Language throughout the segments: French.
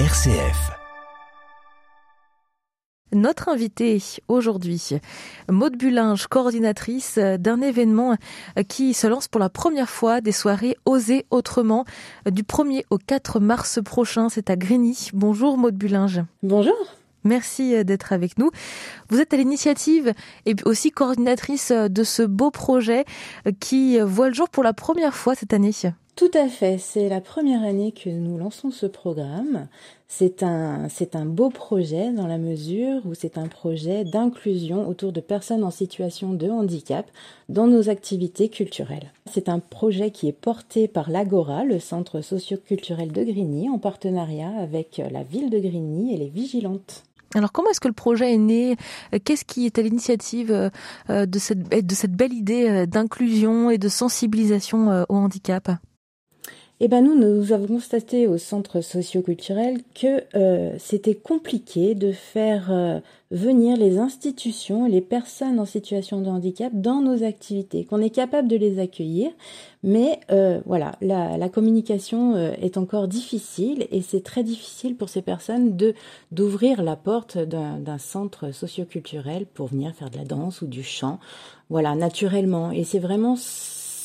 RCF. Notre invitée aujourd'hui, Maude Bulinge, coordinatrice d'un événement qui se lance pour la première fois des soirées Oser Autrement du 1er au 4 mars prochain. C'est à Grigny. Bonjour Maude Bulinge. Bonjour. Merci d'être avec nous. Vous êtes à l'initiative et aussi coordinatrice de ce beau projet qui voit le jour pour la première fois cette année. Tout à fait, c'est la première année que nous lançons ce programme. C'est un, beau projet dans la mesure où c'est un projet d'inclusion autour de personnes en situation de handicap dans nos activités culturelles. C'est un projet qui est porté par l'Agora, le centre socioculturel de Grigny, en partenariat avec la ville de Grigny et les Vigilantes. Alors comment est-ce que le projet est né? Qu'est-ce qui est à l'initiative euh, de cette, de cette belle idée euh, d'inclusion et de sensibilisation euh, au handicap? Eh ben nous, nous avons constaté au centre socioculturel que euh, c'était compliqué de faire euh, venir les institutions, les personnes en situation de handicap dans nos activités, qu'on est capable de les accueillir, mais euh, voilà, la, la communication est encore difficile et c'est très difficile pour ces personnes de d'ouvrir la porte d'un centre socioculturel pour venir faire de la danse ou du chant, voilà, naturellement. Et c'est vraiment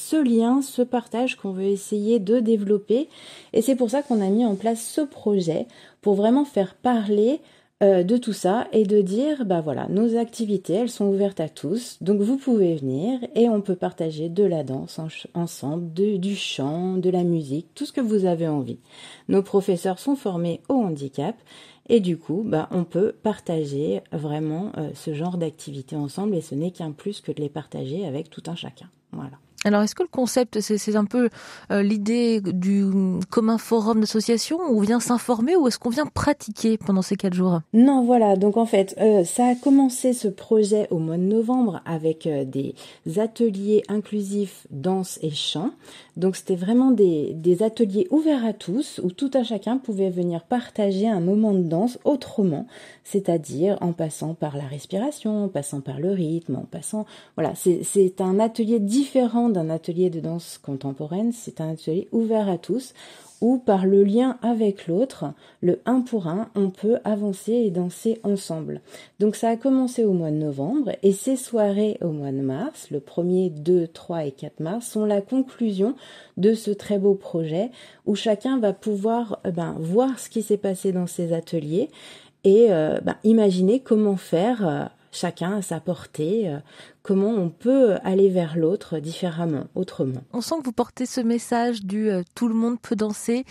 ce lien, ce partage qu'on veut essayer de développer. Et c'est pour ça qu'on a mis en place ce projet pour vraiment faire parler euh, de tout ça et de dire, bah voilà, nos activités, elles sont ouvertes à tous, donc vous pouvez venir et on peut partager de la danse ensemble, du chant, de la musique, tout ce que vous avez envie. Nos professeurs sont formés au handicap et du coup, bah, on peut partager vraiment euh, ce genre d'activités ensemble et ce n'est qu'un plus que de les partager avec tout un chacun. Voilà. Alors, est-ce que le concept, c'est un peu euh, l'idée du commun forum d'association où on vient s'informer ou est-ce qu'on vient pratiquer pendant ces quatre jours? Non, voilà. Donc, en fait, euh, ça a commencé ce projet au mois de novembre avec euh, des ateliers inclusifs danse et chant. Donc, c'était vraiment des, ateliers ouverts à tous où tout un chacun pouvait venir partager un moment de danse autrement, c'est-à-dire en passant par la respiration, en passant par le rythme, en passant... Voilà, c'est un atelier différent d'un atelier de danse contemporaine, c'est un atelier ouvert à tous où par le lien avec l'autre, le un pour un, on peut avancer et danser ensemble. Donc ça a commencé au mois de novembre et ces soirées au mois de mars, le 1er, 2, 3 et 4 mars, sont la conclusion de ce très beau projet où chacun va pouvoir eh ben, voir ce qui s'est passé dans ces ateliers et euh, ben, imaginer comment faire euh, chacun à sa portée, euh, comment on peut aller vers l'autre différemment, autrement. On sent que vous portez ce message du euh, tout le monde peut danser.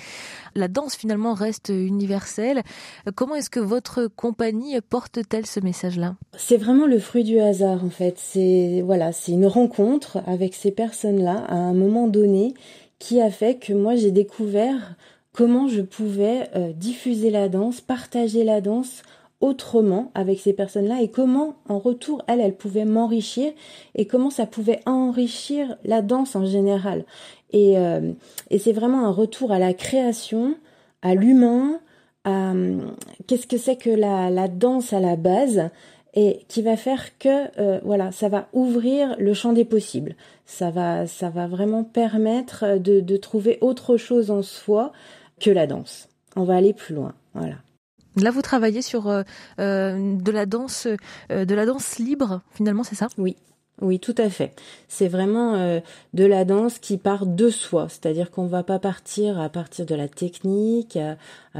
La danse finalement reste universelle. Euh, comment est-ce que votre compagnie porte-t-elle ce message-là? C'est vraiment le fruit du hasard en fait. C'est voilà, c'est une rencontre avec ces personnes-là à un moment donné qui a fait que moi j'ai découvert comment je pouvais diffuser la danse, partager la danse autrement avec ces personnes-là et comment en retour elles elles pouvaient m'enrichir et comment ça pouvait enrichir la danse en général. Et, euh, et c'est vraiment un retour à la création à l'humain à qu'est-ce que c'est que la, la danse à la base et qui va faire que euh, voilà ça va ouvrir le champ des possibles. Ça va ça va vraiment permettre de, de trouver autre chose en soi que la danse. On va aller plus loin voilà Là, vous travaillez sur euh, euh, de la danse, euh, de la danse libre. Finalement, c'est ça? Oui, oui, tout à fait. C'est vraiment de la danse qui part de soi, c'est-à-dire qu'on va pas partir à partir de la technique,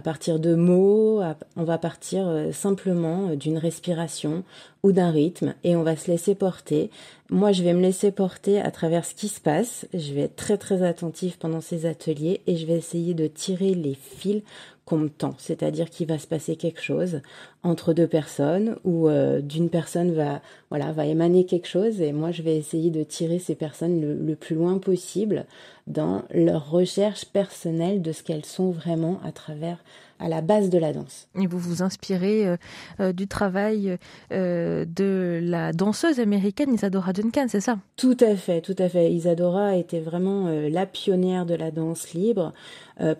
partir de mots, on va partir simplement d'une respiration ou d'un rythme et on va se laisser porter. Moi, je vais me laisser porter à travers ce qui se passe. Je vais être très très attentif pendant ces ateliers et je vais essayer de tirer les fils qu'on tend, c'est-à-dire qu'il va se passer quelque chose entre deux personnes ou euh, d'une personne va voilà va émaner quelque chose et moi je vais essayer de tirer ces personnes le, plus loin possible dans leur recherche personnelle de ce qu'elles sont vraiment à travers à la base de la danse. Et vous vous inspirez euh, euh, du travail de la danseuse américaine Isadora Duncan, c'est ça? Tout à fait, tout à fait. Isadora était vraiment la pionnière de la danse libre.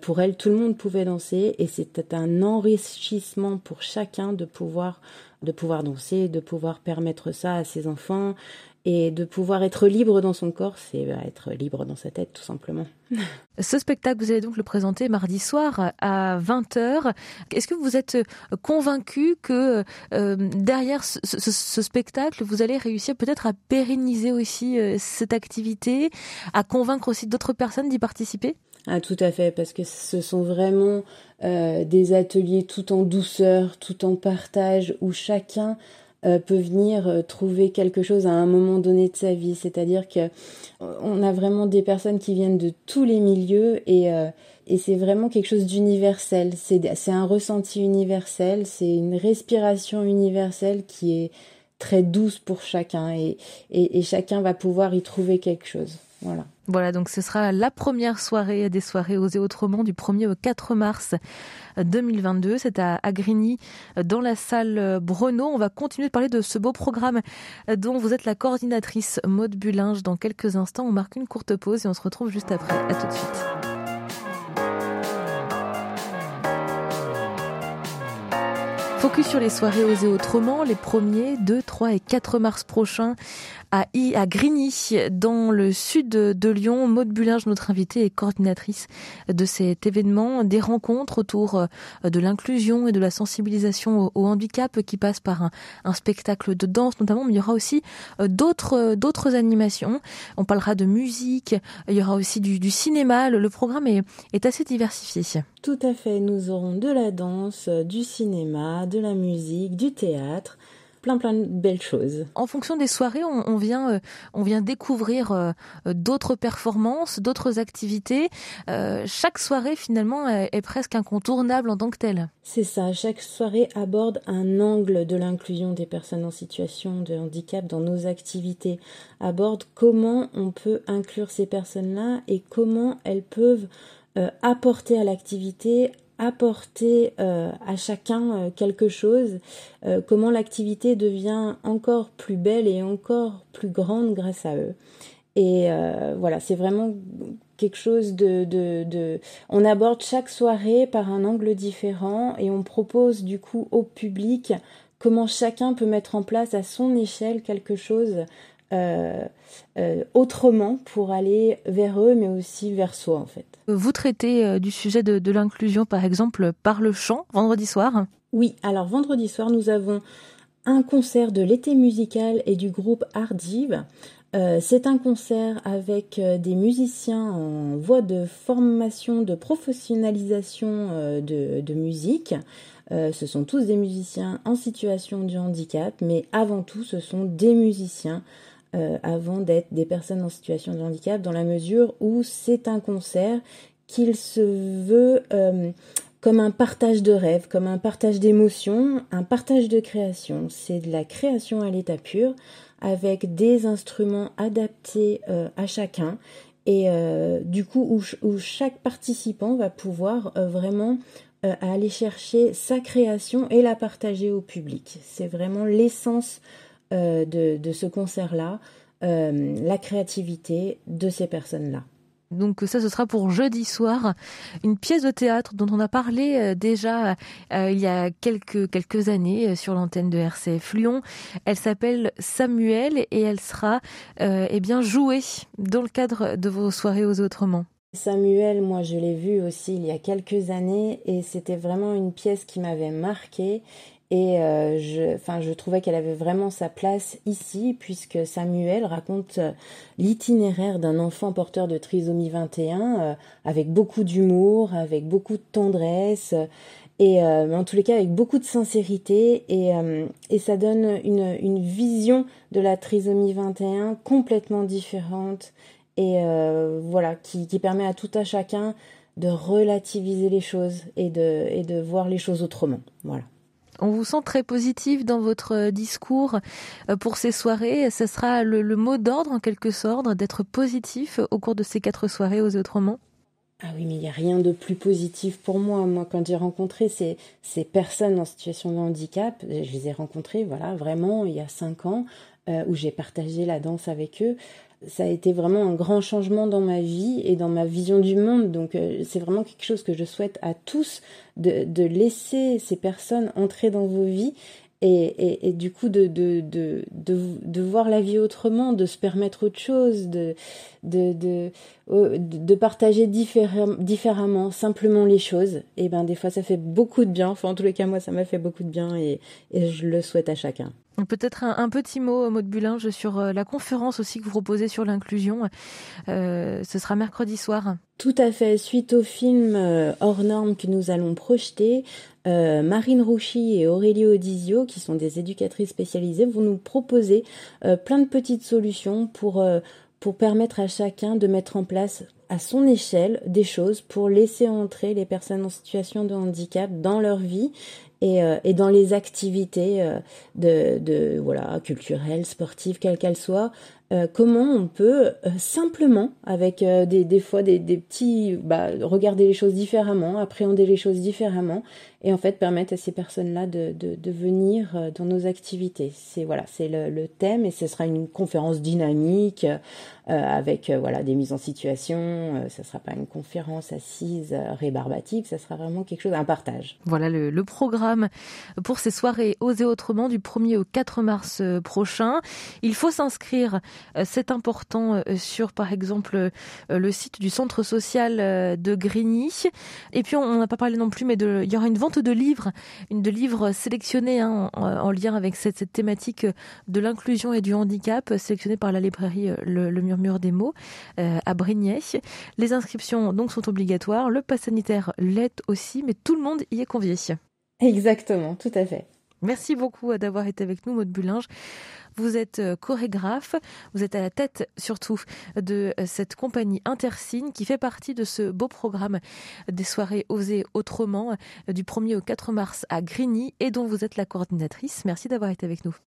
pour elle, tout le monde pouvait danser et c'était un enrichissement pour chacun de pouvoir de pouvoir danser, de pouvoir permettre ça à ses enfants Et de pouvoir être libre dans son corps, c'est bah, être libre dans sa tête, tout simplement. Ce spectacle, vous allez donc le présenter mardi soir à 20h. Est-ce que vous êtes convaincu que euh, derrière ce, ce, spectacle, vous allez réussir peut-être à pérenniser aussi euh, cette activité, à convaincre aussi d'autres personnes d'y participer? Ah, tout à fait, parce que ce sont vraiment euh, des ateliers tout en douceur, tout en partage, où chacun euh, peut venir euh, trouver quelque chose à un moment donné de sa vie. C'est-à-dire que on a vraiment des personnes qui viennent de tous les milieux et, et c'est vraiment quelque chose d'universel. C'est un ressenti universel, c'est une respiration universelle qui est très douce pour chacun et, et, et chacun va pouvoir y trouver quelque chose. Voilà. Donc ce sera la première soirée des soirées Oser Autrement du 1er au 4 mars 2022. C'est à, Grigny, dans la salle Bruno. On va continuer de parler de ce beau programme dont vous êtes la coordinatrice Maude Bulinge dans quelques instants. On marque une courte pause et on se retrouve juste après. À tout de suite. Focus sur les soirées Oser Autrement, les premiers 2, 3 et 4 mars prochains à, à Grigny, dans le sud de Lyon. Maude Bulinge, notre invitée, est coordinatrice de cet événement, des rencontres autour euh, de l'inclusion et de la sensibilisation au, handicap qui passe par un, spectacle de danse notamment, mais il y aura aussi euh, d'autres euh, d'autres animations. On parlera de musique, il y aura aussi du, cinéma. Le, programme est, est assez diversifié. Tout à fait, nous aurons de la danse, du cinéma, de la musique, du théâtre plein plein de belles choses. En fonction des soirées, on, vient euh, on vient découvrir euh, d'autres performances, d'autres activités. Euh, chaque soirée finalement est, presque incontournable en tant que telle. C'est ça. Chaque soirée aborde un angle de l'inclusion des personnes en situation de handicap dans nos activités. Aborde comment on peut inclure ces personnes-là et comment elles peuvent apporter à l'activité apporter euh, à chacun euh, quelque chose, euh, comment l'activité devient encore plus belle et encore plus grande grâce à eux. Et voilà, c'est vraiment quelque chose de, On aborde chaque soirée par un angle différent et on propose du coup au public comment chacun peut mettre en place à son échelle quelque chose euh, euh, autrement pour aller vers eux, mais aussi vers soi en fait. Vous traitez euh, du sujet de, de l'inclusion, par exemple, par le chant, vendredi soir? Oui, alors vendredi soir, nous avons un concert de l'été musical et du groupe Hardive. Euh, c'est un concert avec des musiciens en voie de formation, de professionnalisation de, de, musique. Ce sont tous des musiciens en situation de handicap, mais avant tout, ce sont des musiciens euh, avant d'être des personnes en situation de handicap, dans la mesure où c'est un concert qu'il se veut euh, comme un partage de rêves, comme un partage d'émotions, un partage de création. C'est de la création à l'état pur, avec des instruments adaptés euh, à chacun, et du coup où, où, chaque participant va pouvoir vraiment aller chercher sa création et la partager au public. C'est vraiment l'essence euh, de, ce concert-là, euh, la créativité de ces personnes-là. Donc ça, ce sera pour jeudi soir, une pièce de théâtre dont on a parlé euh, déjà il y a quelques, quelques années sur l'antenne de RCF Lyon. Elle s'appelle Samuel et elle sera eh bien jouée dans le cadre de vos soirées aux autrement. Samuel, moi je l'ai vu aussi il y a quelques années et c'était vraiment une pièce qui m'avait marquée et euh, je, je trouvais qu'elle avait vraiment sa place ici, puisque Samuel raconte euh, l'itinéraire d'un enfant porteur de trisomie 21, euh, avec beaucoup d'humour, avec beaucoup de tendresse, et en tous les cas avec beaucoup de sincérité, et, et ça donne une, une vision de la trisomie 21 complètement différente, et voilà, qui, qui permet à tout à chacun de relativiser les choses et de, et de voir les choses autrement. Voilà. On vous sent très positif dans votre euh, discours euh, pour ces soirées. Ce sera le, mot d'ordre en quelque sorte d'être positif au cours de ces quatre soirées aux autrement. Ah oui, mais il n'y a rien de plus positif pour moi. Moi, quand j'ai rencontré ces, ces personnes en situation de handicap, je les ai rencontrées, voilà, vraiment, il y a cinq ans, euh, où j'ai partagé la danse avec eux ça a été vraiment un grand changement dans ma vie et dans ma vision du monde. Donc euh, c'est vraiment quelque chose que je souhaite à tous de, laisser ces personnes entrer dans vos vies et, du coup de, de, de, voir la vie autrement, de se permettre autre chose, de, de, de, de partager différemment, simplement les choses. Et ben des fois ça fait beaucoup de bien. Enfin en tous les cas moi ça m'a fait beaucoup de bien et je le souhaite à chacun. Peut-être un, petit mot, mot de Bulinge, sur euh, la conférence aussi que vous proposez sur l'inclusion. Euh, ce sera mercredi soir. Tout à fait. Suite au film euh, hors norme que nous allons projeter, Marine Rouchy et Aurélie Odizio, qui sont des éducatrices spécialisées, vont nous proposer plein de petites solutions pour permettre à chacun de mettre en place à son échelle des choses pour laisser entrer les personnes en situation de handicap dans leur vie et, euh, et dans les activités euh, de, de voilà culturelles, sportives, quelles qu'elles soient, euh, comment on peut simplement, avec des, des fois des, des petits, bah, regarder les choses différemment, appréhender les choses différemment, et en fait permettre à ces personnes-là de, de, de, venir dans nos activités. C'est voilà, c'est le, le, thème, et ce sera une conférence dynamique avec voilà des mises en situation. ce sera pas une conférence assise rébarbative, ça sera vraiment quelque chose, un partage. Voilà le, le programme pour ces soirées Oser autrement du 1er au 4 mars euh, prochain. Il faut s'inscrire, euh, c'est important, euh, sur par exemple le site du centre social de Grigny. Et puis on n'a pas parlé non plus, mais de, il y aura une vente de livres, une de livres sélectionnés hein, en, lien avec cette, thématique de l'inclusion et du handicap, sélectionnés par la librairie le, Murmure des mots à Brignais. Les inscriptions donc sont obligatoires, le pass sanitaire l'est aussi, mais tout le monde y est convié. Exactement, tout à fait. Merci beaucoup d'avoir été avec nous, Maud Bulinge. Vous êtes euh, chorégraphe, vous êtes à la tête surtout de euh, cette compagnie Intersigne qui fait partie de ce beau programme des soirées Oser Autrement euh, du 1er au 4 mars à Grigny et dont vous êtes la coordinatrice. Merci d'avoir été avec nous.